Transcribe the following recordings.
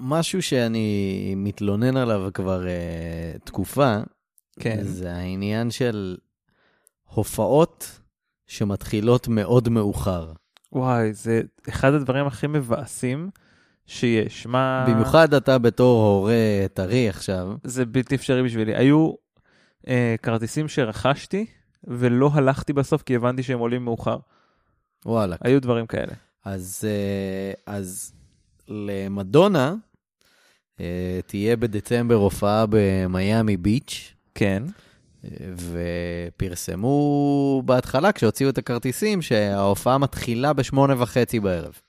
משהו שאני מתלונן עליו כבר uh, תקופה, כן. זה העניין של הופעות שמתחילות מאוד מאוחר. וואי, זה אחד הדברים הכי מבאסים שיש. מה... במיוחד אתה בתור הורה טרי עכשיו. זה בלתי אפשרי בשבילי. היו אה, כרטיסים שרכשתי, ולא הלכתי בסוף כי הבנתי שהם עולים מאוחר. וואלה. היו דברים כאלה. אז, אה, אז למדונה אה, תהיה בדצמבר הופעה במיאמי ביץ', כן. אה, ופרסמו בהתחלה, כשהוציאו את הכרטיסים, שההופעה מתחילה בשמונה וחצי בערב.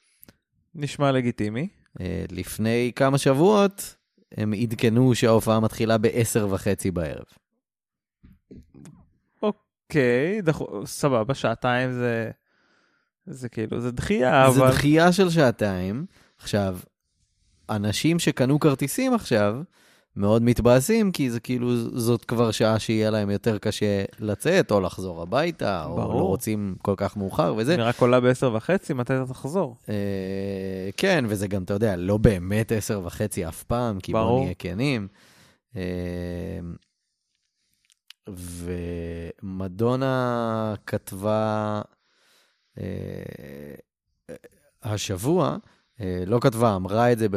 נשמע לגיטימי. אה, לפני כמה שבועות הם עדכנו שההופעה מתחילה בעשר וחצי בערב. אוקיי, דח... סבבה, שעתיים זה... זה כאילו, זה דחייה, זה אבל... דחייה של שעתיים. עכשיו, אנשים שקנו כרטיסים עכשיו, מאוד מתבאסים, כי זה כאילו, זאת כבר שעה שיהיה להם יותר קשה לצאת, או לחזור הביתה, או ברור. לא רוצים כל כך מאוחר וזה. אני רק עולה בעשר וחצי, מתי אתה תחזור? אה, כן, וזה גם, אתה יודע, לא באמת עשר וחצי אף פעם, כי ברור. בוא נהיה כנים. אה, ומדונה כתבה אה, השבוע, לא כתבה, אמרה את זה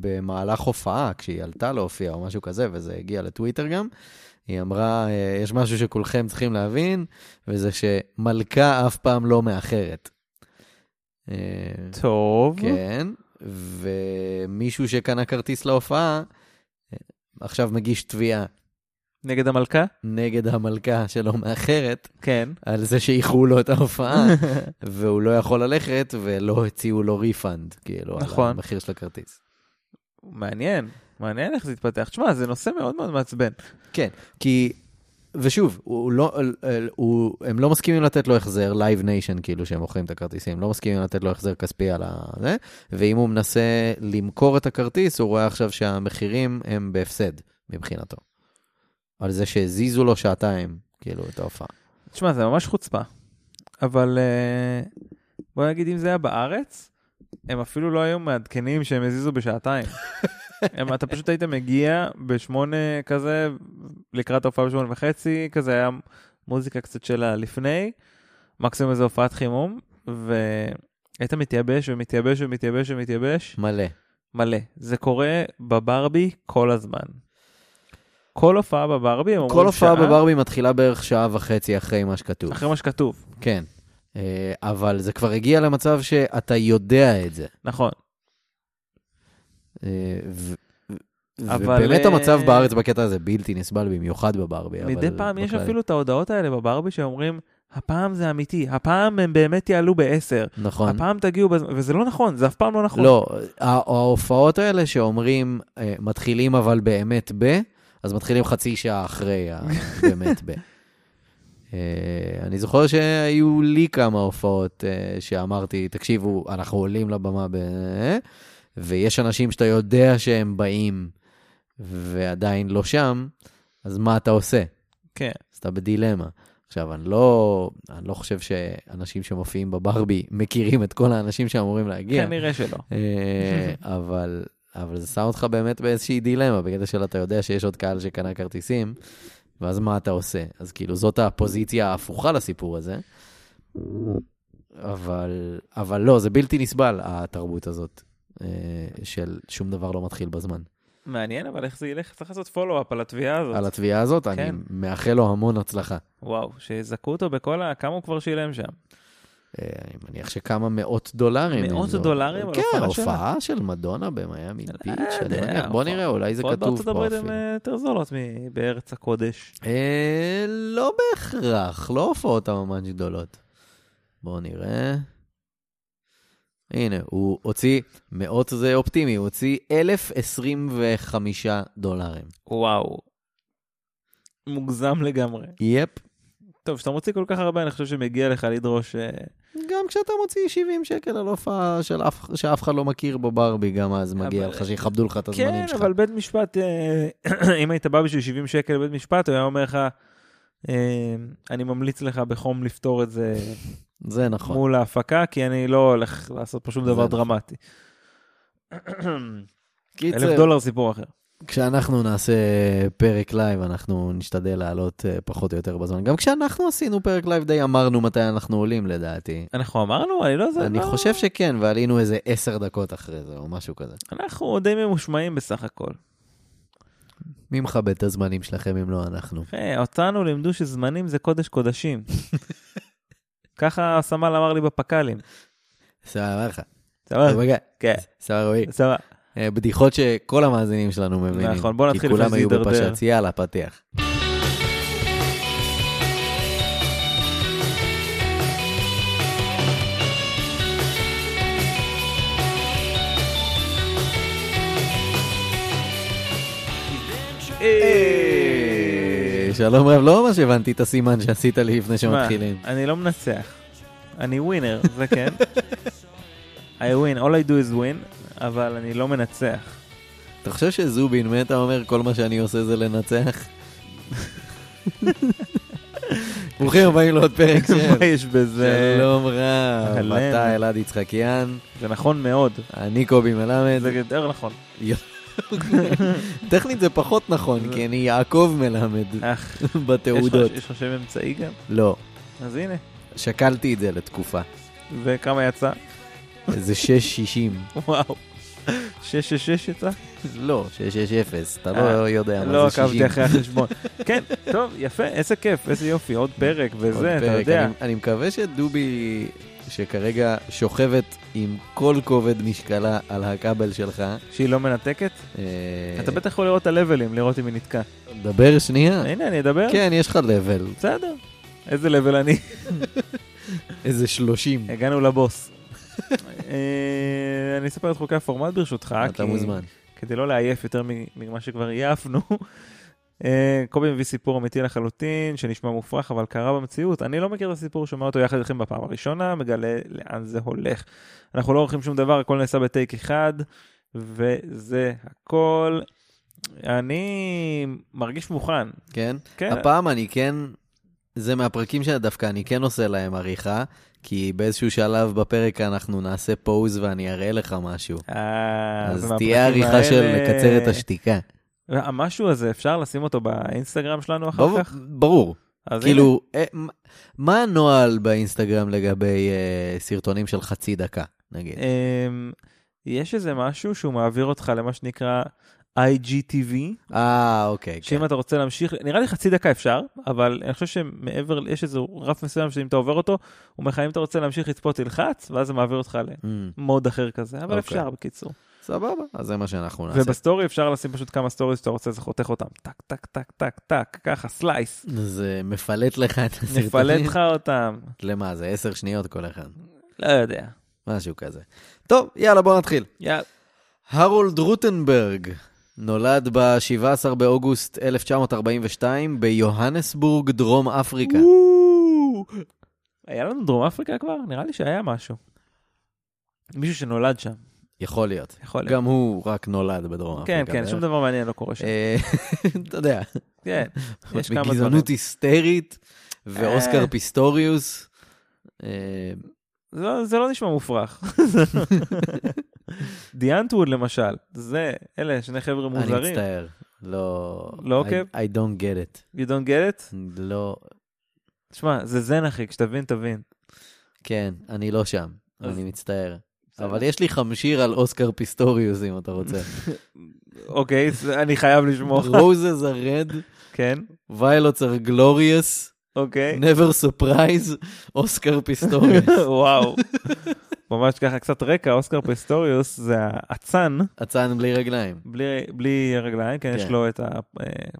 במהלך הופעה, כשהיא עלתה להופיע או משהו כזה, וזה הגיע לטוויטר גם. היא אמרה, אה, יש משהו שכולכם צריכים להבין, וזה שמלכה אף פעם לא מאחרת. אה, טוב. כן, ומישהו שקנה כרטיס להופעה, אה, עכשיו מגיש תביעה נגד המלכה? נגד המלכה שלא מאחרת, כן. על זה שאיחרו לו את ההופעה, והוא לא יכול ללכת, ולא הציעו לו ריפאנד, כאילו, נכון. על המחיר של הכרטיס. מעניין, מעניין איך זה יתפתח. תשמע, זה נושא מאוד מאוד מעצבן. כן, כי, ושוב, הוא לא, הוא, הם לא מסכימים לתת לו החזר, Live Nation, כאילו, שהם מוכרים את הכרטיסים, לא מסכימים לתת לו החזר כספי על זה, ואם הוא מנסה למכור את הכרטיס, הוא רואה עכשיו שהמחירים הם בהפסד, מבחינתו. על זה שהזיזו לו שעתיים, כאילו, את ההופעה. תשמע, זה ממש חוצפה. אבל אה, בוא נגיד, אם זה היה בארץ, הם אפילו לא היו מעדכנים שהם הזיזו בשעתיים. הם, אתה פשוט היית מגיע בשמונה כזה, לקראת ההופעה בשמונה וחצי, כזה היה מוזיקה קצת שלה לפני, מקסימום איזה הופעת חימום, והיית מתייבש ומתייבש ומתייבש ומתייבש, מלא. מלא. זה קורה בברבי כל הזמן. כל הופעה בברבי, הם אומרים כל הופעה שעה בברבי מתחילה בערך שעה וחצי אחרי מה שכתוב. אחרי מה שכתוב. כן. אה, אבל זה כבר הגיע למצב שאתה יודע את זה. נכון. אה, ו- אבל, ובאמת אה, המצב בארץ בקטע הזה בלתי נסבל, במיוחד בברבי. מדי אבל פעם יש בכלל- אפילו את ההודעות האלה בברבי שאומרים, הפעם זה אמיתי, הפעם הם באמת יעלו בעשר, נכון. הפעם תגיעו בזמן, וזה לא נכון, זה אף פעם לא נכון. לא, ההופעות האלה שאומרים, מתחילים אבל באמת ב, אז מתחילים חצי שעה אחרי באמת ב. אה, אני זוכר שהיו לי כמה הופעות אה, שאמרתי, תקשיבו, אנחנו עולים לבמה ב... ויש אנשים שאתה יודע שהם באים ועדיין לא שם, אז מה אתה עושה? כן, אז אתה בדילמה. עכשיו, אני לא, אני לא חושב שאנשים שמופיעים בברבי מכירים את כל האנשים שאמורים להגיע. כנראה שלא. אה, אבל, אבל זה שם אותך באמת באיזושהי דילמה, בקטע של אתה יודע שיש עוד קהל שקנה כרטיסים, ואז מה אתה עושה? אז כאילו, זאת הפוזיציה ההפוכה לסיפור הזה. אבל, אבל לא, זה בלתי נסבל, התרבות הזאת, אה, של שום דבר לא מתחיל בזמן. מעניין, אבל איך זה ילך? צריך לעשות פולו-אפ על התביעה הזאת. על התביעה הזאת, אני כן. מאחל לו המון הצלחה. וואו, שיזכו אותו בכל ה... כמה הוא כבר שילם שם? אה, אני מניח שכמה מאות דולרים. מאות דולרים כן, הופעה של מדונה במיאמי לא ביץ', אני מניח. בוא נראה, אולי זה כתוב בארצות פה הברית הן אפילו. אה, יותר זולות מבארץ הקודש. אה, לא בהכרח, לא הופעות הממש גדולות. בואו נראה. הנה, הוא הוציא, מאות זה אופטימי, הוא הוציא 1,025 דולרים. וואו. מוגזם לגמרי. יפ. טוב, כשאתה מוציא כל כך הרבה, אני חושב שמגיע לך לדרוש... אה, גם כשאתה מוציא 70 שקל על הופעה שאף אחד לא מכיר בברבי, גם אז מגיע לך שיכבדו לך את הזמנים כן, שלך. אבל בית משפט, אה, אם היית בא בשביל 70 שקל לבית משפט, הוא היה אומר לך, אה, אני ממליץ לך בחום לפתור את זה זה נכון. מול ההפקה, כי אני לא הולך לעשות פה שום דבר נכון. דרמטי. קיצר, אלף דולר סיפור אחר. כשאנחנו נעשה פרק לייב, אנחנו נשתדל לעלות אה, פחות או יותר בזמן. גם כשאנחנו עשינו פרק לייב די אמרנו מתי אנחנו עולים לדעתי. אנחנו אמרנו? אני לא יודע. אני לא- חושב שכן, ועלינו איזה עשר דקות אחרי זה, או משהו כזה. אנחנו די ממושמעים בסך הכל. מי מכבד את הזמנים שלכם אם לא אנחנו? אחי, אותנו לימדו שזמנים זה קודש קודשים. ככה הסמל אמר לי בפק"לים. סבבה לך. סבבה? כן, סבבה רועי. סבבה. בדיחות שכל המאזינים שלנו מבינים. נכון, בוא נתחיל כי לפני כולם שזה היו יידרדר. בפשט. יאללה, פתיח. אה, שלום רב, לא ממש הבנתי את הסימן שעשית לי לפני שמתחילים. אני לא מנצח. אני ווינר, זה כן. I win, all I do is win, אבל אני לא מנצח. אתה חושב שזובין מטה אומר כל מה שאני עושה זה לנצח? ברוכים הבאים לעוד פרק של מה יש בזה? שלום רב. אתה אלעד יצחקיאן, זה נכון מאוד. אני קובי מלמד. זה יותר נכון. טכנית זה פחות נכון, כי אני יעקב מלמד בתעודות. יש לך שם אמצעי גם? לא, אז הנה. שקלתי את זה לתקופה. וכמה יצא? זה 660. וואו. 666 יצא? לא, 660, אתה אה, לא יודע לא מה זה 60. עקבתי אחרי החשבון. כן, טוב, יפה, איזה כיף, איזה יופי, עוד פרק וזה, אתה. יודע. אני- מקווה שדובי, שכרגע שוכבת עם כל כובד משקלה על הכבל שלך, שהיא לא מנתקת? אה, אתה בטח יכול לראות את הלבלים, לראות אם היא נתקע. דבר שנייה. הנה, אני אדבר. כן, יש לך לבל. בסדר. איזה לבל אני? איזה 30. הגענו לבוס. אה, אני אספר את חוקי הפורמט ברשותך, אתה כי- מוזמן. כדי לא לעייף יותר ממה שכבר עייפנו. אה, קובי מביא סיפור אמיתי לחלוטין, שנשמע מופרך, אבל קרה במציאות. אני לא מכיר את הסיפור, שומע אותו יחד איתכם בפעם הראשונה, מגלה לאן זה הולך. אנחנו לא עורכים שום דבר, הכל נעשה בטייק אחד, וזה הכל. אני מרגיש מוכן. כן? כן, הפעם אני כן, זה מהפרקים שדווקא אני כן עושה להם עריכה, כי באיזשהו שלב בפרק אנחנו נעשה פוז ואני אראה לך משהו. אה, אז תהיה עריכה של. לקצר את השתיקה. המשהו הזה, אפשר לשים אותו באינסטגרם שלנו אחר ברור- כך? ברור. כאילו, אה, מה הנוהל באינסטגרם לגבי אה, סרטונים של חצי דקה, נגיד? אמ, יש איזה משהו שהוא מעביר אותך למה שנקרא IGTV, אה, אוקיי. כן. שאם אתה רוצה להמשיך, נראה לי חצי דקה אפשר, אבל אני חושב שמעבר, יש איזה רף מסוים שאם אתה עובר אותו, הוא אומר לך אם אתה רוצה להמשיך לצפות תלחץ, ואז זה מעביר אותך למוד אחר כזה, אבל אוקיי. אפשר בקיצור. סבבה, אז זה מה שאנחנו נעשה. ובסטורי אפשר לשים פשוט כמה stories שאתה רוצה, זה חותך אותם, טק, טק, טק, טק, טק, ככה, slice, זה מפלט לך את הסרטונים. נפלט לך אותם, למה, זה עשר שניות כל אחד. לא יודע. משהו כזה. טוב, יאללה, בוא נתחיל. יאללה. הרולד רוטנברג נולד ב-17 באוגוסט 1942 ביוהנסבורג, דרום אפריקה. היה לנו דרום אפריקה כבר? נראה לי שהיה משהו. מישהו שנולד שם, יכול להיות. יכול להיות. גם הוא רק נולד בדרום כן, אפריקה. כן, בערך. שום דבר מעניין לא קורה שם. אה, אתה יודע, כן, יש כמה דברים. מגזענות היסטרית ואוסקר אה. פיסטוריוס. לא- זה לא נשמע מופרך. Die Antwoord למשל, זה, אלה שני חבר'ה אני מוזרים. מצטער. לא... לא עוקב? I, I don't get it. You don't get it? לא... תשמע, זה זן אחי, כשתבין תבין. כן, אני לא שם. אז- אני מצטער. אבל יש לי חמשיר על אוסקר פיסטוריוס, אם אתה רוצה. אוקיי, אני חייב לשמוע. Roses are red, כן, violets are glorious, אוקיי. never surprise, אוסקר פיסטוריוס. וואו. ממש ככה קצת רקע, אוסקר פסטוריוס זה האצן, אצן בלי רגליים. בלי, בלי רגליים, כן, יש כן. לו את את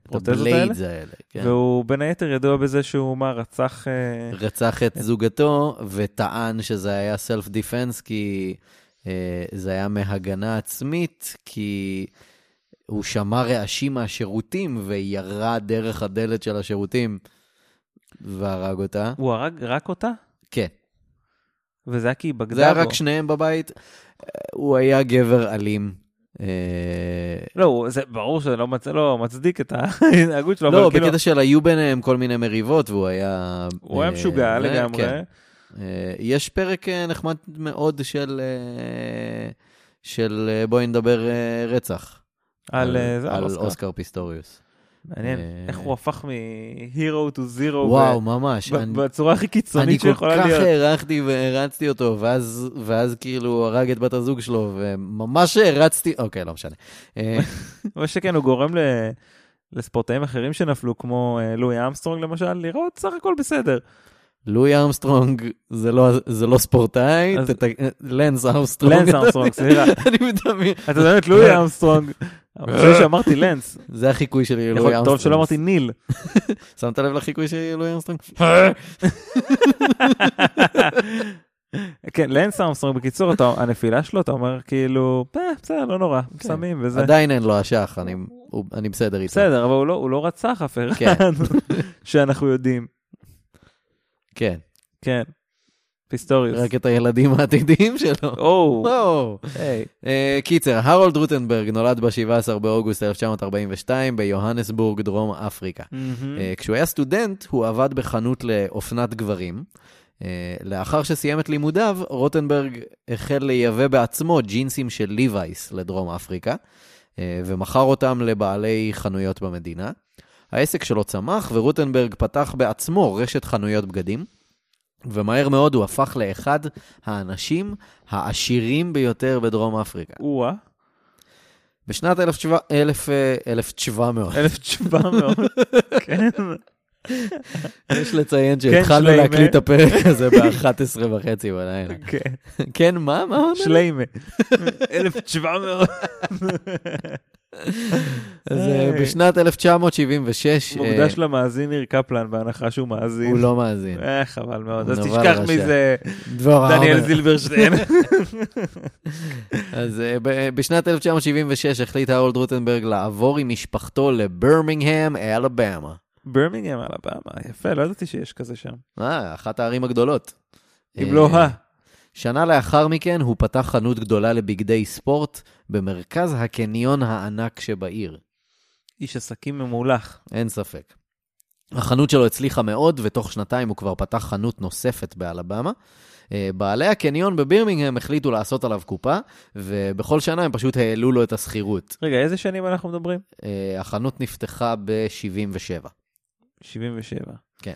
הפרוטזות האלה. ה blades האלה. כן. והוא בין היתר ידוע בזה שהוא מה, רצח... אה, רצח את זוגתו וטען שזה היה self defense כי אה, זה היה מהגנה עצמית, כי הוא שמע רעשים מהשירותים וירה דרך הדלת של השירותים והרג אותה. הוא הרג רק אותה? כן. וזה היה כי היא בגדה זה היה בו. רק שניהם בבית. הוא היה גבר אלים. אה, לא, זה ברור שזה לא מצ- לא מצדיק את ההתנהגות שלו, לא, כאילו, בקטע של היו ביניהם כל מיני מריבות והוא היה... הוא היה אה, משוגע לגמרי. כן. אה, יש פרק נחמד מאוד של, של בואי נדבר רצח. על זה, על אוסקר. אוסקר פיסטוריוס. מעניין, אה, איך הוא הפך מ-hero to zero. וואו, ממש. אני- בצורה הכי אני קיצונית כל שיכולה כך להיות. הערכתי והערצתי אותו, ואז, ואז כאילו הרג את בת הזוג שלו, וממש הערצתי, אוקיי, לא משנה. אה, מה שכן, הוא גורם ל... לספורטאים אחרים שנפלו, כמו אה, לואי אמסטרונג למשל, לראות סך הכל בסדר. לואי ארמסטרונג זה לא, זה לא ספורטאי, אז- תת- לנס ארמסטרונג. לנס אמסטרונג, סליחה. אני מדמיין. אתה יודע את לואי אמסטרונג. אני חושב שאמרתי לנס. זה החיקוי שלי ללואי יכול- ארמסטרונג. טוב שלא אמרתי ניל. שמת לב לחיקוי שלי ללואי ארמסטרונג? כן, לנס אמסטרונג, בקיצור, הנפילה שלו, אתה אומר כאילו, "אה, בסדר, לא נורא, סמים וזה. עדיין אין לו אשך, אני- בסדר איתו. בסדר, אבל הוא לא- הוא לא רצח אף אחד כן. שאנחנו יודעים. כן, כן. פיסטוריוס. רק את הילדים העתידיים שלו. או. אה, קיצר, הרולד רוטנברג נולד ב-17 באוגוסט 1942 ביוהנסבורג, דרום אפריקה. אה, כשהוא היה סטודנט, הוא עבד בחנות לאופנת גברים. אה, לאחר שסיים את לימודיו, רוטנברג החל לייבא בעצמו ג'ינסים של ליווייס לדרום אפריקה, ומכר אותם לבעלי חנויות במדינה. העסק שלו צמח, ורוטנברג פתח בעצמו רשת חנויות בגדים, ומהר מאוד הוא הפך לאחד האנשים העשירים ביותר בדרום אפריקה. או-אה, בשנת 1700, אלף, אה, 1700, 1700. כן. יש לציין כן, שהתחלנו. להקליט את הפרק הזה ב-11 וחצי בלילה. כן. כן, מה? מה? שליימה. 1700. אז אה, בשנת 1976, אה, מוקדש למאזין ניר קפלן, בהנחה שהוא מאזין. הוא לא מאזין. אה, חבל מאוד. אז תשכח. מזה, דניאל. זילברשטיין. אז אה, בשנת 1976 החליט הרולד רוטנברג לעבור עם משפחתו לברמינגהם, אלבמה. ברמינגהם אלבמה, יפה, לא ידעתי שיש כזה שם. אה, אחת הערים הגדולות. אם לא ה... שנה לאחר מכן הוא פתח חנות גדולה לבגדי ספורט במרכז הקניון הענק שבעיר. איש עסקים ממולח. אין ספק. החנות שלו הצליחה מאוד, ותוך שנתיים הוא כבר פתח חנות נוספת באלבמה. אה, בעלי הקניון בבירמינגהם החליטו לעשות עליו קופה, ובכל שנה הם פשוט העלו לו את השכירות. רגע, איזה שנים אנחנו מדברים? אה, החנות נפתחה ב-77. 77. כן.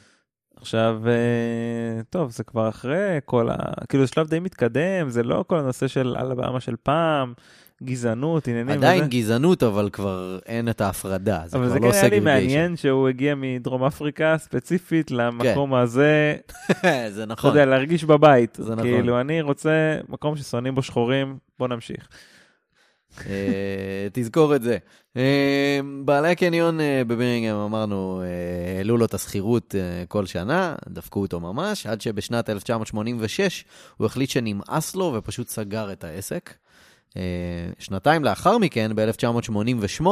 עכשיו, אה, טוב, זה כבר אחרי כל ה... כאילו, זה שלב די מתקדם, זה לא כל הנושא של אלבמה של פעם, גזענות, עניינים עדיין וזה. גזענות, אבל כבר אין את ההפרדה, זה אבל כבר זה לא כן היה לי segregation. מעניין שהוא הגיע מדרום אפריקה ספציפית למקום הזה, זה אתה נכון. יודע, להרגיש בבית. זה נכון. כאילו, אני רוצה מקום ששונאים בו שחורים, בוא נמשיך. אה, תזכור את זה. אה, בעלי הקניון אה, בבירינגהם, אמרנו, העלו לו את השכירות כל שנה, דפקו אותו ממש, עד שבשנת 1986 הוא החליט שנמאס לו ופשוט סגר את העסק. אה, שנתיים לאחר מכן, ב-1988,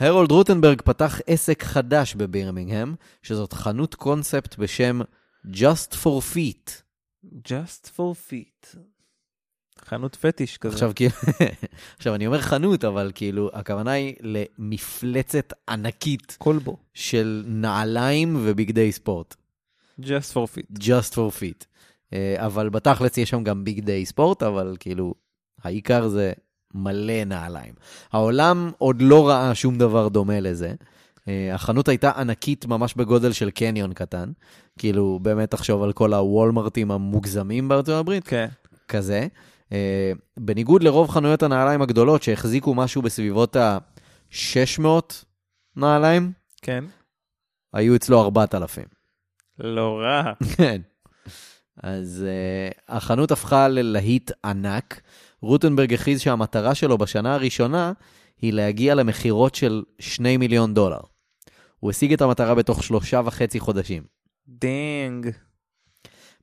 הרולד רוטנברג פתח עסק חדש בבירמינגהם, שזאת חנות קונספט בשם Just for Feet. Just for feet. חנות פטיש כזה. עכשיו, כאילו, עכשיו, אני אומר חנות, אבל כאילו, הכוונה היא למפלצת ענקית כלבו. של נעליים ובגדי ספורט. Just for feet. Just for feet. אה, אבל בתכלס יש שם גם בגדי ספורט, אבל כאילו, העיקר זה מלא נעליים. העולם עוד לא ראה שום דבר דומה לזה. אה, החנות הייתה ענקית ממש בגודל של קניון קטן. כאילו, באמת תחשוב על כל הוולמרטים המוגזמים בארצות הברית. כן. כזה. Uh, בניגוד לרוב חנויות הנעליים הגדולות שהחזיקו משהו בסביבות ה-600 נעליים, כן. היו אצלו 4,000. לא רע. כן. אז uh, החנות הפכה ללהיט ענק. רוטנברג הכריז שהמטרה שלו בשנה הראשונה היא להגיע למכירות של 2 מיליון דולר. הוא השיג את המטרה בתוך שלושה וחצי חודשים. דנג.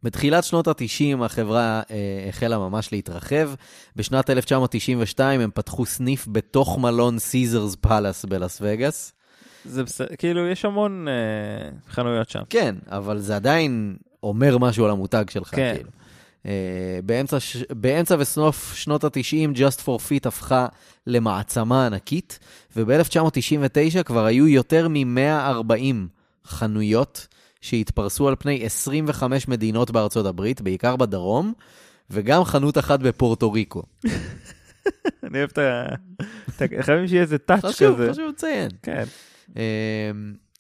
בתחילת שנות ה-90 החברה אה, החלה ממש להתרחב. בשנת 1992 הם פתחו סניף בתוך מלון סיזרס פאלאס בלאס וגאס. זה בסדר, כאילו יש המון אה, חנויות שם. כן, אבל זה עדיין אומר משהו על המותג שלך, כן. כאילו. אה, באמצע. באמצע וסוף שנות ה-90, Just for Feet הפכה למעצמה ענקית, וב-1999 כבר היו יותר מ-140 חנויות שהתפרסו על פני 25 מדינות בארצות הברית, בעיקר בדרום, וגם חנות אחת בפורטו ריקו. אני אוהב את ה... חייבים שיהיה איזה טאץ' חשוב, כזה. חשוב לציין. כן.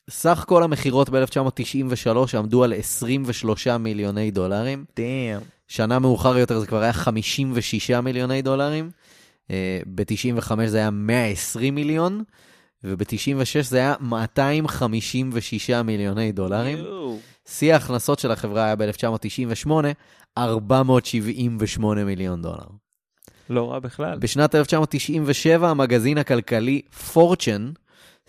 סך כל המכירות ב-1993 עמדו על 23 מיליוני דולרים. דאם. שנה מאוחר יותר זה כבר היה 56 מיליוני דולרים. ב-95 זה היה 120 מיליון, וב-96 זה היה 256 מיליוני דולרים. שיא ההכנסות של החברה היה ב-1998, 478 מיליון דולר. לא רע בכלל. בשנת 1997 המגזין הכלכלי פורצ'ן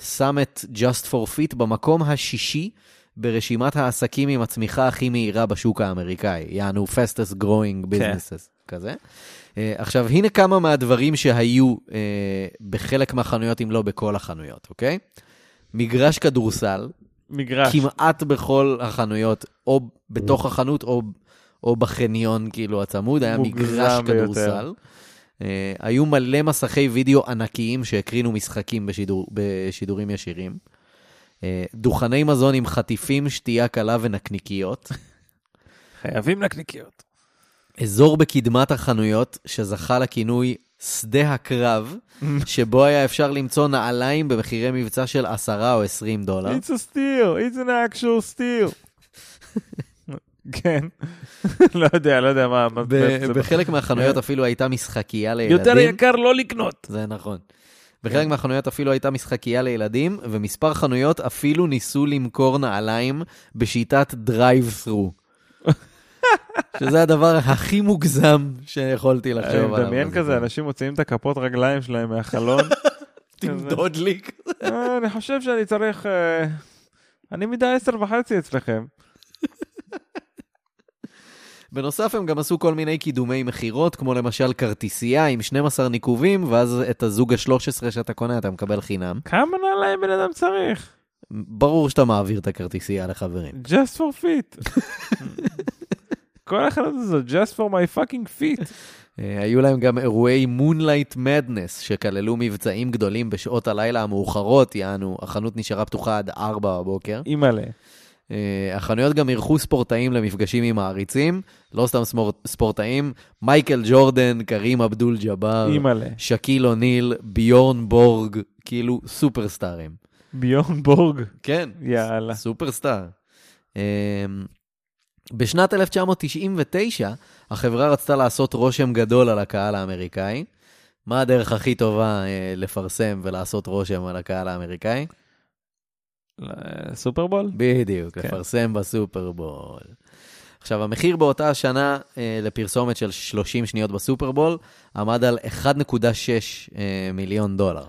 שם את Just for Fit במקום השישי ברשימת העסקים עם הצמיחה הכי מהירה בשוק האמריקאי, יענו fastest growing businesses, כזה. Uh, עכשיו, הנה כמה מהדברים שהיו uh, בחלק מהחנויות, אם לא בכל החנויות, אוקיי? מגרש כדורסל, מגרש. כמעט בכל החנויות, או בתוך החנות או, או בחניון, כאילו, הצמוד, היה מגרש ביותר. כדורסל. היו מלא מסכי וידאו ענקיים שהקרינו משחקים בשידור, בשידורים ישירים. Uh, דוכני מזון עם חטיפים, שתייה קלה ונקניקיות. חייבים נקניקיות. אזור בקדמת החנויות שזכה לכינוי שדה הקרב, שבו היה אפשר למצוא נעליים במחירי מבצע של 10 או 20 דולר. It's a steal, it's an actual steal. כן. לא יודע, לא יודע מה. בחלק מהחנויות אפילו הייתה משחקייה לילדים. יותר יקר לא לקנות. זה נכון. בחלק מהחנויות אפילו הייתה משחקייה לילדים, ומספר חנויות אפילו ניסו למכור נעליים בשיטת דרייב-ת'רו. שזה הדבר הכי מוגזם שיכולתי לחשוב עליו. אני מדמיין כזה. אנשים מוציאים את הכפות רגליים שלהם מהחלון. תמדוד לי. אה, אני חושב שאני צריך... אה, אני מידה עשר וחצי אצלכם. בנוסף, הם גם עשו כל מיני קידומי מכירות, כמו למשל כרטיסייה עם 12 ניקובים, ואז את הזוג ה-13 שאתה קונה אתה מקבל חינם. כמה נעליים בן אדם צריך? ברור שאתה מעביר את הכרטיסייה לחברים. just for fit. כל החנות הזאת, just for my fucking feet. אה, היו להם גם אירועי Moonlight Madness, שכללו מבצעים גדולים בשעות הלילה המאוחרות, יענו, החנות נשארה פתוחה עד 4 בבוקר. אימא'לה. אה, החנויות גם אירחו ספורטאים למפגשים עם מעריצים, לא סתם ספור- ספורטאים, מייקל ג'ורדן, קרים אבדול ג'אבר. שקיל אוניל, ביורן בורג, כאילו סופרסטארים. ביון בורג. כן, יאללה. סופרסטאר. אמ, בשנת 1999, החברה רצתה לעשות רושם גדול על הקהל האמריקאי. מה הדרך הכי טובה אה, לפרסם ולעשות רושם על הקהל האמריקאי? סופרבול? בדיוק, כן. לפרסם בסופרבול. עכשיו, המחיר באותה השנה אה, לפרסומת של 30 שניות בסופרבול עמד על 1.6 אה, מיליון דולר.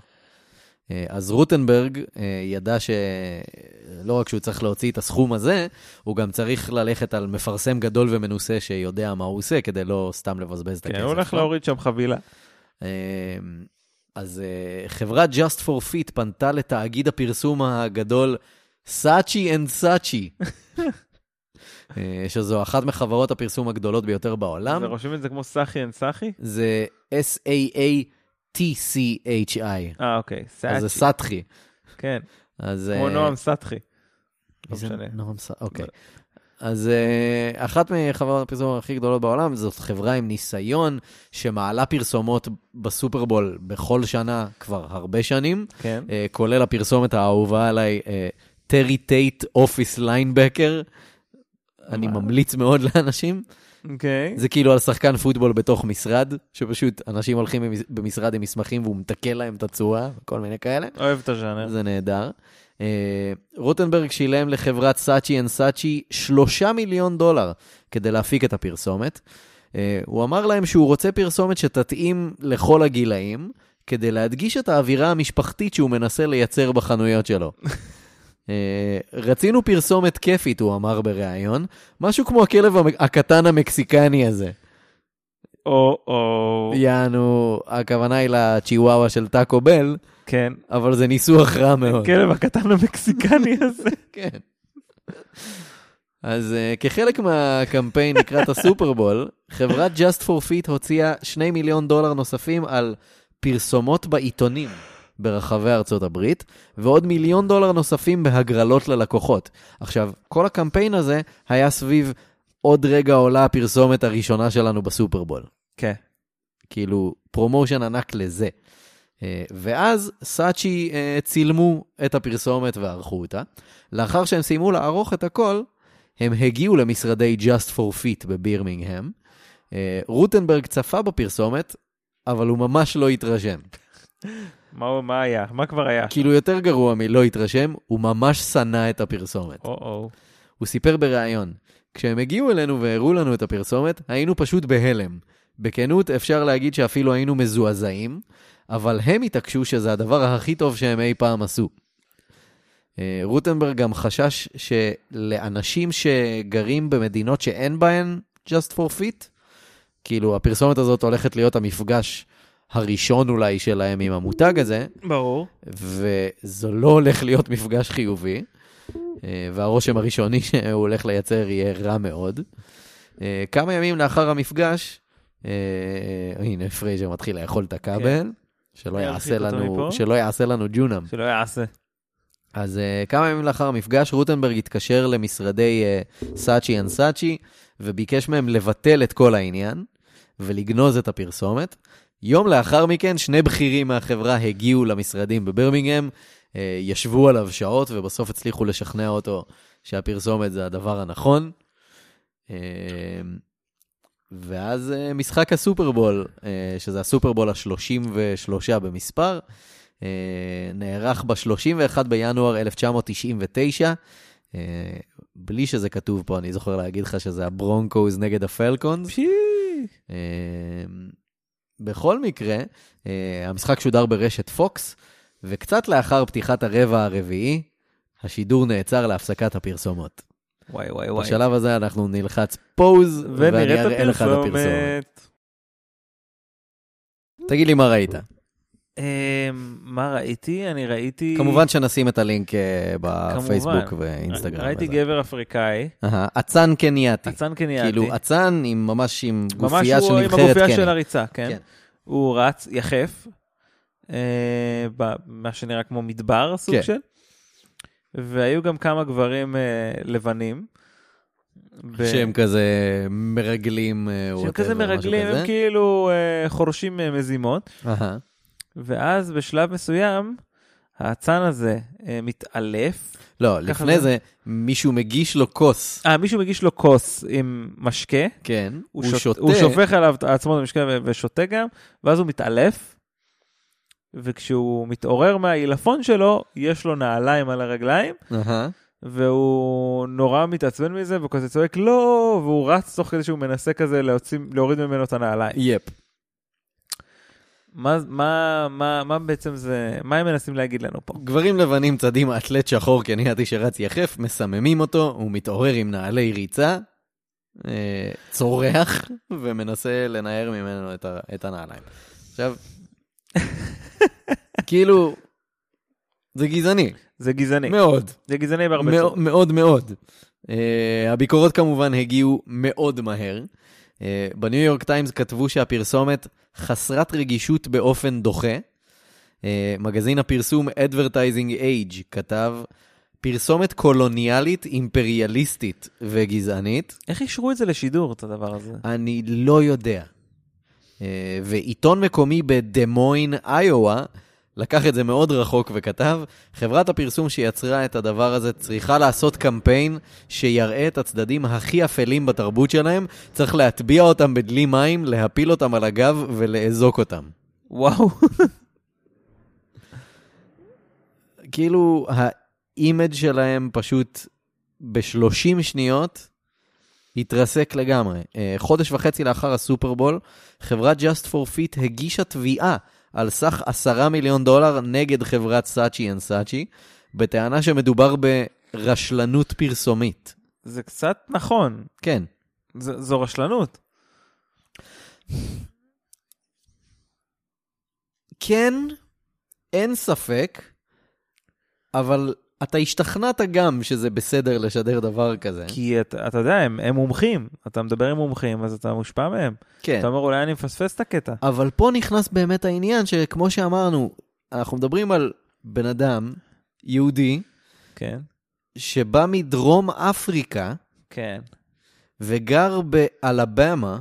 אה, אז רוטנברג אה, ידע שלא רק שהוא צריך להוציא את הסכום הזה, הוא גם צריך ללכת על מפרסם גדול ומנוסה שיודע מה הוא עושה, כדי לא סתם לבזבז את הכסף. כן, הוא הולך שלו. להוריד שם חבילה. אז אה, חברת Just for Feet פנתה לתאגיד הפרסום הגדול סאצ'י אנד סאצ'י, אה, שזו אחת מחברות הפרסום הגדולות ביותר בעולם. זה רושמים את זה כמו סאחי אנד סאחי? זה S-A-A-T-C-H-I. אה, אוקיי. אז זה סאצ'י. סאטחי. כן. אז... כמו אה, נועם סאטחי. לא משנה. נועם סאטחי? אוקיי. אז אה, אחת מחברות הפרסום הכי גדולות בעולם, זאת חברה עם ניסיון שמעלה פרסומות בסופרבול בכל שנה כבר הרבה שנים, כן. אה, כולל הפרסומת האהובה עליי, Terry Tate Office Linebacker. אני? ממליץ מאוד לאנשים. אוקיי. זה כאילו על שחקן פוטבול בתוך משרד, שפשוט אנשים הולכים במשרד עם מסמכים והוא מטקל להם את הצורה, כל מיני כאלה. אוהב את הז'אנר. זה נהדר. אה, רוטנברג שילם לחברת סאצ'י אנד סאצ'י שלושה מיליון דולר כדי להפיק את הפרסומת. אה, הוא אמר להם שהוא רוצה פרסומת שתתאים לכל הגילאים, כדי להדגיש את האווירה המשפחתית שהוא מנסה לייצר בחנויות שלו. אה, רצינו פרסומת כיפית, הוא אמר בריאיון, משהו כמו הכלב הקטן המקסיקני הזה. או, או, יענו, הכוונה היא לצ'יוואווה של טאקו בל, כן. אבל זה ניסוח רע מאוד. כלב הקטן המקסיקני הזה. כן. אז uh, כחלק מהקמפיין לקראת הסופרבול, חברת Just for Fit הוציאה 2 מיליון דולר נוספים על פרסומות בעיתונים ברחבי ארצות הברית, ועוד מיליון דולר נוספים בהגרלות ללקוחות. עכשיו, כל הקמפיין הזה היה סביב עוד רגע עולה הפרסומת הראשונה שלנו בסופרבול. כן. כאילו, promotion ענק לזה. אה, ואז סאצ'י אה, צילמו את הפרסומת וערכו אותה. לאחר שהם סיימו לערוך את הכל, הם הגיעו למשרדי Just for Feet בבירמינגהם. אה, רוטנברג צפה בפרסומת, אבל הוא ממש לא התרשם. מה, מה היה? מה כבר היה? כאילו יותר גרוע מלא התרשם, הוא ממש שנא את הפרסומת. או-או. הוא סיפר בריאיון, כשהם הגיעו אלינו והראו לנו את הפרסומת, היינו פשוט בהלם. בכנות, אפשר להגיד שאפילו היינו מזועזעים, אבל הם התעקשו שזה הדבר הכי טוב שהם אי פעם עשו. אה, רוטנברג גם חשש שלאנשים שגרים במדינות שאין בהן Just for Fit, כאילו הפרסומת הזאת הולכת להיות המפגש הראשון אולי שלהם עם המותג הזה, ברור. וזה לא הולך להיות מפגש חיובי, אה, והרושם הראשוני שהוא הולך לייצר יהיה רע מאוד. אה, כמה ימים לאחר המפגש, הנה פרייזר מתחיל לאכול את הכבל, כן. שלא יעשה לנו, מפה. שלא יעשה לנו ג'ונם. שלא יעשה. אז אה, כמה ימים לאחר המפגש, רוטנברג התקשר למשרדי אה, סאצ'י אנד סאצ'י, וביקש מהם לבטל את כל העניין, ולגנוז את הפרסומת. יום לאחר מכן, שני בכירים מהחברה הגיעו למשרדים בברמינגהם, uh, ישבו עליו שעות, ובסוף הצליחו לשכנע אותו שהפרסומת זה הדבר הנכון. Uh, ואז uh, משחק הסופרבול, uh, שזה הסופרבול ה-33 במספר, אה, נערך ב-31 בינואר 1999. אה, בלי שזה כתוב פה, אני זוכר להגיד לך שזה הברונקוז נגד הפלקונס. אה, בכל מקרה, אה, המשחק שודר ברשת פוקס, וקצת לאחר פתיחת הרבע הרביעי, השידור נעצר להפסקת הפרסומות. וואי וואי וואי. בשלב הזה אנחנו נלחץ פוז, ואני אראה לך את הפרסומת. תגיד לי מה ראית. אמ, מה ראיתי? אני ראיתי... כמובן שנשים את הלינק אה, בפייסבוק. ואינסטגרם. ראיתי. גבר אפריקאי, אצן קנייתי. אצן קנייתי. כאילו אצן עם ממש עם ממש גופייה של הוא עם נבחרת הגופייה של קניה. הריצה, כן? כן. הוא רץ יחף, אה, במה שנראה כמו מדבר, סוג כן. של. והיו גם כמה גברים אה, לבנים. ב- שהם כזה מרגלים, אה, שהם כזה מרגלים. הם כאילו אה, חורשים אה, מזימות. אהה. ואז בשלב מסוים, האצן הזה אה, מתעלף. לא, לפני זה. זה מישהו מגיש לו כוס, אה, מישהו מגיש לו כוס עם משקה, כן, הוא, הוא שוט, שותה, הוא שופך עליו עצמו את המשקה ושותה גם, ואז הוא מתעלף, וכשהוא מתעורר מהעילפון שלו, יש לו נעליים על הרגליים, אהה. והוא נורא מתעצבן מזה, והוא כזה צועק לא, והוא רץ תוך כדי שהוא מנסה כזה להוציא, להוריד ממנו את הנעליים. יפ. מה, מה, מה, מה בעצם זה, מה הם מנסים להגיד לנו פה? גברים לבנים צדים אתלט שחור קנייתי שרץ יחף, מסממים אותו, הוא מתעורר עם נעלי ריצה, אה, צורח, ומנסה לנער ממנו את ה- את הנעליים. עכשיו, כאילו, זה גזעני, זה גזעני, מאוד. זה גזעני בהרבה צורות. מאוד מאוד. Uh, הביקורות כמובן הגיעו מאוד מהר. Uh, בניו יורק טיימס כתבו שהפרסומת חסרת רגישות באופן דוחה. Uh, מגזין הפרסום Advertising Age כתב, פרסומת קולוניאלית, אימפריאליסטית וגזענית. איך אישרו את זה לשידור, את הדבר הזה? אני לא יודע. Uh, ועיתון מקומי בדמוין, איואה, לקח את זה מאוד רחוק וכתב, חברת הפרסום שיצרה את הדבר הזה צריכה לעשות קמפיין שיראה את הצדדים הכי אפלים בתרבות שלהם, צריך להטביע אותם בדלי מים, להפיל אותם על הגב ולאזוק אותם. וואו. כאילו, ה image שלהם פשוט ב-30 שניות התרסק לגמרי. אה, חודש וחצי לאחר הסופרבול, חברת Just for Fit הגישה תביעה על סך 10 מיליון דולר נגד חברת סאצ'י אנד סאצ'י, בטענה שמדובר ברשלנות פרסומית. זה קצת נכון, כן. ז- זו רשלנות. כן, אין ספק, אבל אתה השתכנעת גם שזה בסדר לשדר דבר כזה. כי אתה, אתה יודע, הם, הם מומחים, אתה מדבר עם מומחים, אז אתה מושפע מהם. כן. אתה אומר, אולי אני מפספס את הקטע. אבל פה נכנס באמת העניין שכמו שאמרנו, אנחנו מדברים על בן אדם, יהודי, כן, שבא מדרום אפריקה כן, וגר באלבמה,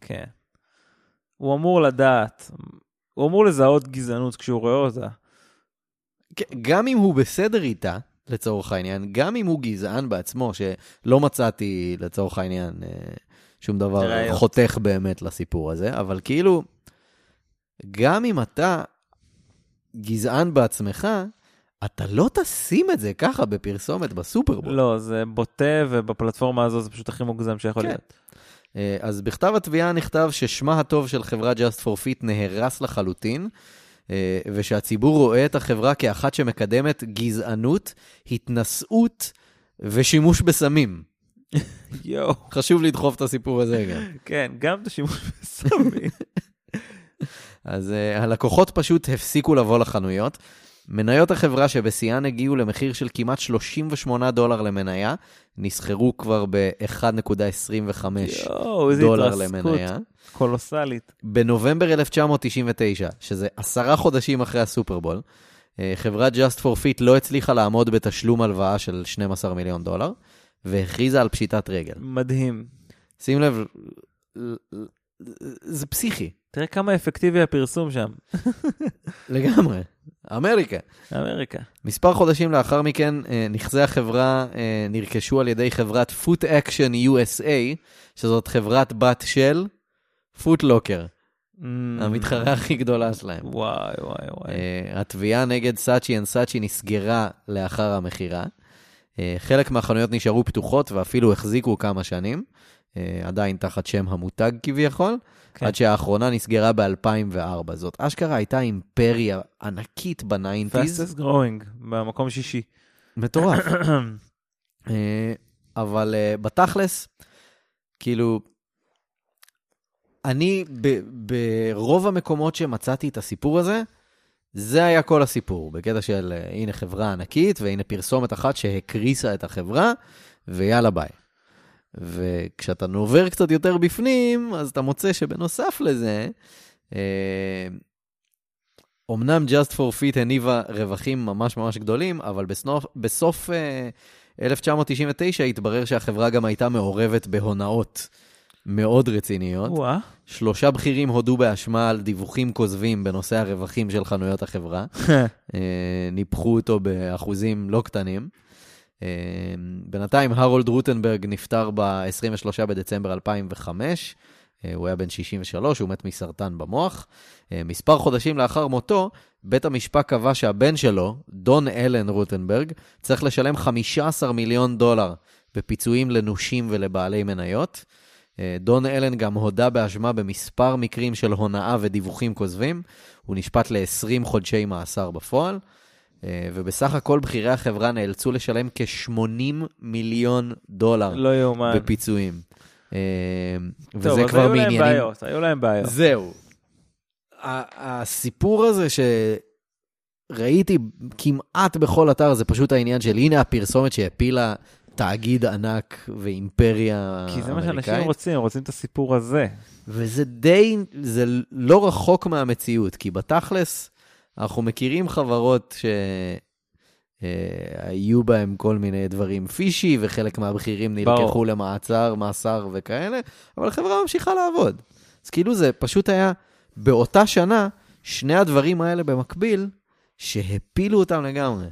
כן. הוא אמור לדעת, הוא אמור לזהות גזענות כשהוא רואה אותה. כן, גם אם הוא בסדר איתה, לצורך העניין, גם אם הוא גזען בעצמו, שלא מצאתי, לצורך העניין, אה, שום דבר. חותך באמת לסיפור הזה, אבל כאילו, גם אם אתה גזען בעצמך, אתה לא תשים את זה ככה בפרסומת בסופרבול. לא, זה בוטה, ובפלטפורמה הזו זה פשוט הכי מוגזם שיכול כן. להיות. אה, אז בכתב התביעה נכתב ששמה הטוב של חברת Just for Fit נהרס לחלוטין, ושהציבור רואה את החברה כאחת שמקדמת גזענות, התנשאות ושימוש בסמים. יואו. חשוב לדחוף את הסיפור הזה גם. כן, גם את השימוש בסמים. אז uh, הלקוחות פשוט הפסיקו לבוא לחנויות. מניות החברה שבשיאן הגיעו למחיר של כמעט 38 דולר למניה, נסחרו כבר ב-1.25 יואו, איזה דולר למניה. קולוסלית. בנובמבר 1999, שזה עשרה חודשים אחרי הסופרבול, אה, חברת Just for Fit לא הצליחה לעמוד בתשלום הלוואה של 12 מיליון דולר, והכריזה על פשיטת רגל. מדהים. שים לב, זה פסיכי, תראה כמה אפקטיבי הפרסום שם. לגמרי. אמריקה. אמריקה. מספר חודשים לאחר מכן, אה, נכסי החברה אה, נרכשו על ידי חברת Foot Action USA, שזאת חברת בת של פוטלוקר, Mm, המתחרה הכי גדולה שלהם. וואי, וואי, וואי. Uh, התביעה נגד סאצ'י אנד סאצ'י נסגרה לאחר המכירה. Uh, חלק מהחנויות נשארו פתוחות ואפילו החזיקו כמה שנים, עדיין תחת שם המותג כביכול, כן. עד שהאחרונה נסגרה ב-2004. זאת אשכרה הייתה אימפריה ענקית בניינטיז, fastest growing, במקום שישי. מטורף. uh, אבל uh, בתכלס, כאילו, אני, ב- ברוב המקומות שמצאתי את הסיפור הזה, זה היה כל הסיפור, בקטע של אה, הנה חברה ענקית, והנה פרסומת אחת שהקריסה את החברה, ויאללה ביי. וכשאתה נובר קצת יותר בפנים, אז אתה מוצא שבנוסף לזה, אה, אומנם Just for Fit הניבה רווחים ממש ממש גדולים, אבל בסנוף, בסוף אה, 1999 התברר שהחברה גם הייתה מעורבת בהונאות מאוד רציניות. וואה. שלושה בכירים הודו באשמה על דיווחים כוזבים בנושא הרווחים של חנויות החברה. אה, ניפחו אותו באחוזים לא קטנים. אה, בינתיים הרולד רוטנברג נפטר ב-23 בדצמבר 2005. אה, הוא היה בן 63, הוא מת מסרטן במוח. אה, מספר חודשים לאחר מותו, בית המשפט קבע שהבן שלו, דון אלן רוטנברג, צריך לשלם 15 מיליון דולר בפיצויים לנושים ולבעלי מניות. אה, דון אלן גם הודה באשמה במספר מקרים של הונאה ודיווחים כוזבים. הוא נשפט ל-20 חודשי מאסר בפועל, ובסך הכל בכירי החברה נאלצו לשלם כ-80 מיליון דולר לא יאומן. בפיצויים. אה, טוב, וזה אז כבר היו להם. בעיות, היו להם בעיות. זהו. הסיפור הזה שראיתי כמעט בכל אתר, זה פשוט העניין של הנה הפרסומת שהפילה תאגיד ענק ואימפריה כי זה מה שאנשים אמריקאית. רוצים, הם רוצים את הסיפור הזה. וזה די, זה לא רחוק מהמציאות, כי בתכלס, אנחנו מכירים חברות שהיו בהם כל מיני דברים פישי, וחלק מהבכירים ברור. נלקחו למעצר, מאסר וכאלה, אבל החברה ממשיכה לעבוד. אז כאילו זה פשוט היה, באותה שנה, שני הדברים האלה במקביל, שהפילו אותם לגמרי.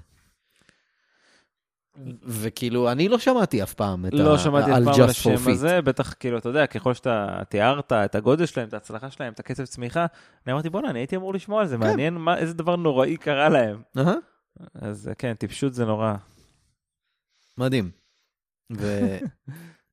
וכאילו, אני לא שמעתי אף פעם את לא ה- שמעתי אף פעם על השם. הזה, בטח כאילו, אתה יודע, ככל שאתה תיארת את הגודל שלהם, את ההצלחה שלהם, את הקצב צמיחה, אני אמרתי, בואנה, אני הייתי אמור לשמוע על זה, מעניין מה- איזה דבר נוראי קרה להם. אז כן, טיפשות זה נורא. מדהים. ו...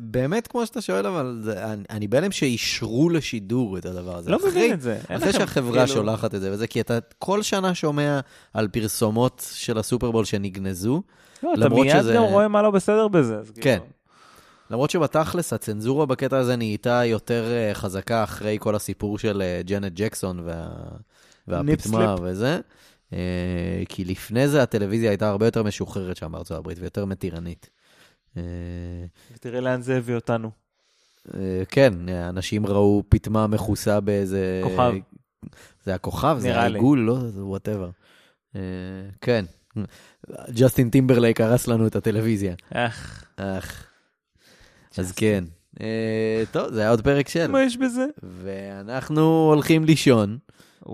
באמת, כמו שאתה שואל, אבל זה, אני, אני בהלם שאישרו לשידור את הדבר הזה. לא אחרי, מבין את זה. אחרי לכם, שהחברה כאילו- שולחת את זה וזה, כי אתה כל שנה שומע על פרסומות של הסופרבול שנגנזו, לא, אתה מיד שזה- גם רואה מה לא בסדר בזה. כאילו- כן. למרות שבתכלס הצנזורה בקטע הזה נהייתה יותר אה, חזקה אחרי כל הסיפור של אה, ג'נט ג'קסון וה... והפטמה וזה. אה, כי לפני זה הטלוויזיה הייתה הרבה יותר משוחררת שם בארצות הברית ויותר מתירנית. אה, ותראה לאן זה הביא אותנו. אה, כן, אנשים ראו פטמה מכוסה באיזה... כוכב. זה הכוכב, זה נראה לי. העיגול, לא, זה whatever. כן, ג'סטין טימברלייק הרס לנו את הטלוויזיה. אך, אך. אז כן. אה, טוב, זה היה עוד פרק של. מה יש בזה? ואנחנו הולכים לישון. אה,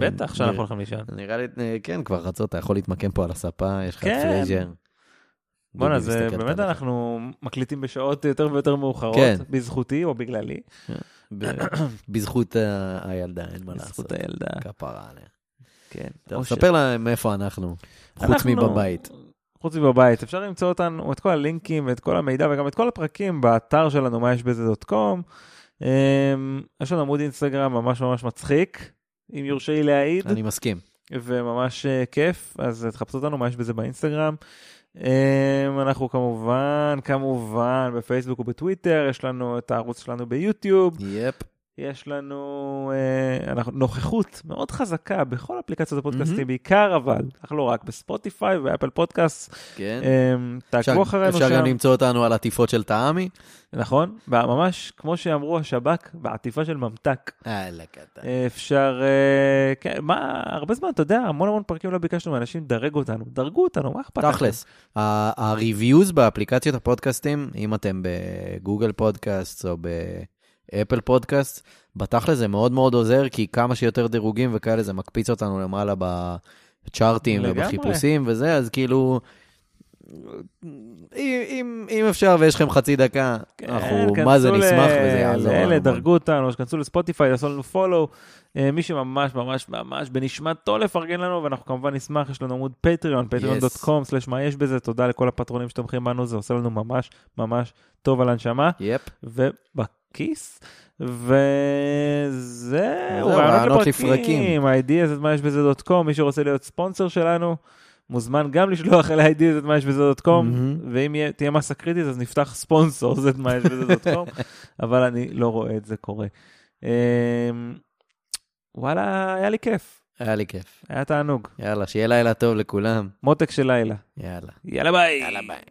בטח שאנחנו הולכים לישון. נראה לי, אה, כן, כבר חצות, אתה יכול להתמקם פה על הספה, יש לך כן. pleasure. בואנה, זה באמת. אנחנו מקליטים בשעות יותר ויותר מאוחרות, כן. בזכותי או בגללי. בזכות הילדה, אין מה לעשות. בזכות הילדה. כפרה עליה. כן. טוב. ספר להם איפה אנחנו, חוץ מבבית. חוץ מבבית. אפשר למצוא אותנו, את כל הלינקים ואת כל המידע וגם את כל הפרקים באתר שלנו, מה יש בזה dot com. יש לנו עמוד אינסטגרם ממש ממש מצחיק, אם יורשה לי להעיד, אני מסכים. וממש אה, כיף, אז תחפשו אותנו, מה יש בזה באינסטגרם. אמ, אנחנו כמובן, כמובן, בפייסבוק ובטוויטר, יש לנו את הערוץ שלנו ביוטיוב, יפ. יש לנו אה, אנחנו, נוכחות מאוד חזקה בכל אפליקציות הפודקאסטים, מהמם. בעיקר אבל, אך לא רק, בספוטיפיי ואפל פודקאסט, כן. אפשר- תעקבו אחרינו אפשר גם שם, למצוא אותנו על עטיפות של טעמי. נכון? ממש כמו שאמרו השב"כ, בעטיפה של ממתק. יאללה, קטן. אפשר, אה, כן, מה, הרבה זמן, אתה יודע, המון המון פרקים לא ביקשנו מאנשים לדרג אותנו, דרגו אותנו, מה אכפת לכם? תכלס, ה-reviews באפליקציות הפודקאסטים, אם אתם בגוגל פודקאסט או באפל פודקאסט, בתכלס זה מאוד מאוד עוזר, כי כמה שיותר דירוגים וכאלה, זה מקפיץ אותנו למעלה בצ'ארטים. ובחיפושים וזה, אז כאילו, אם, אם, אפשר ויש לכם חצי דקה, אנחנו כן, מה זה נשמח וזה יעזור מאוד. דרגו אותנו, שכנסו לספוטיפיי, תעשו לנו פולו. מי שממש ממש ממש בנשמתו לפרגן לנו, ואנחנו כמובן נשמח, יש לנו עמוד פטריון, patreon.com, מה יש בזה, תודה לכל הפטרונים שתומכים בנו, זה עושה לנו ממש ממש טוב על הנשמה, יפ, ובכיס. וזהו, זהו, רעיונות לפרקים. קום, מי שרוצה להיות ספונסר שלנו, מוזמן גם לשלוח אל קום, מהמם. ואם יהיה- תהיה מסה קריטית אז נפתח קום, אבל אני לא רואה את זה קורה. אמ, וואלה, היה לי כיף, היה לי כיף. היה תענוג. יאללה, שיהיה לילה טוב לכולם. מותק של לילה. יאללה. יאללה ביי. יאללה ביי.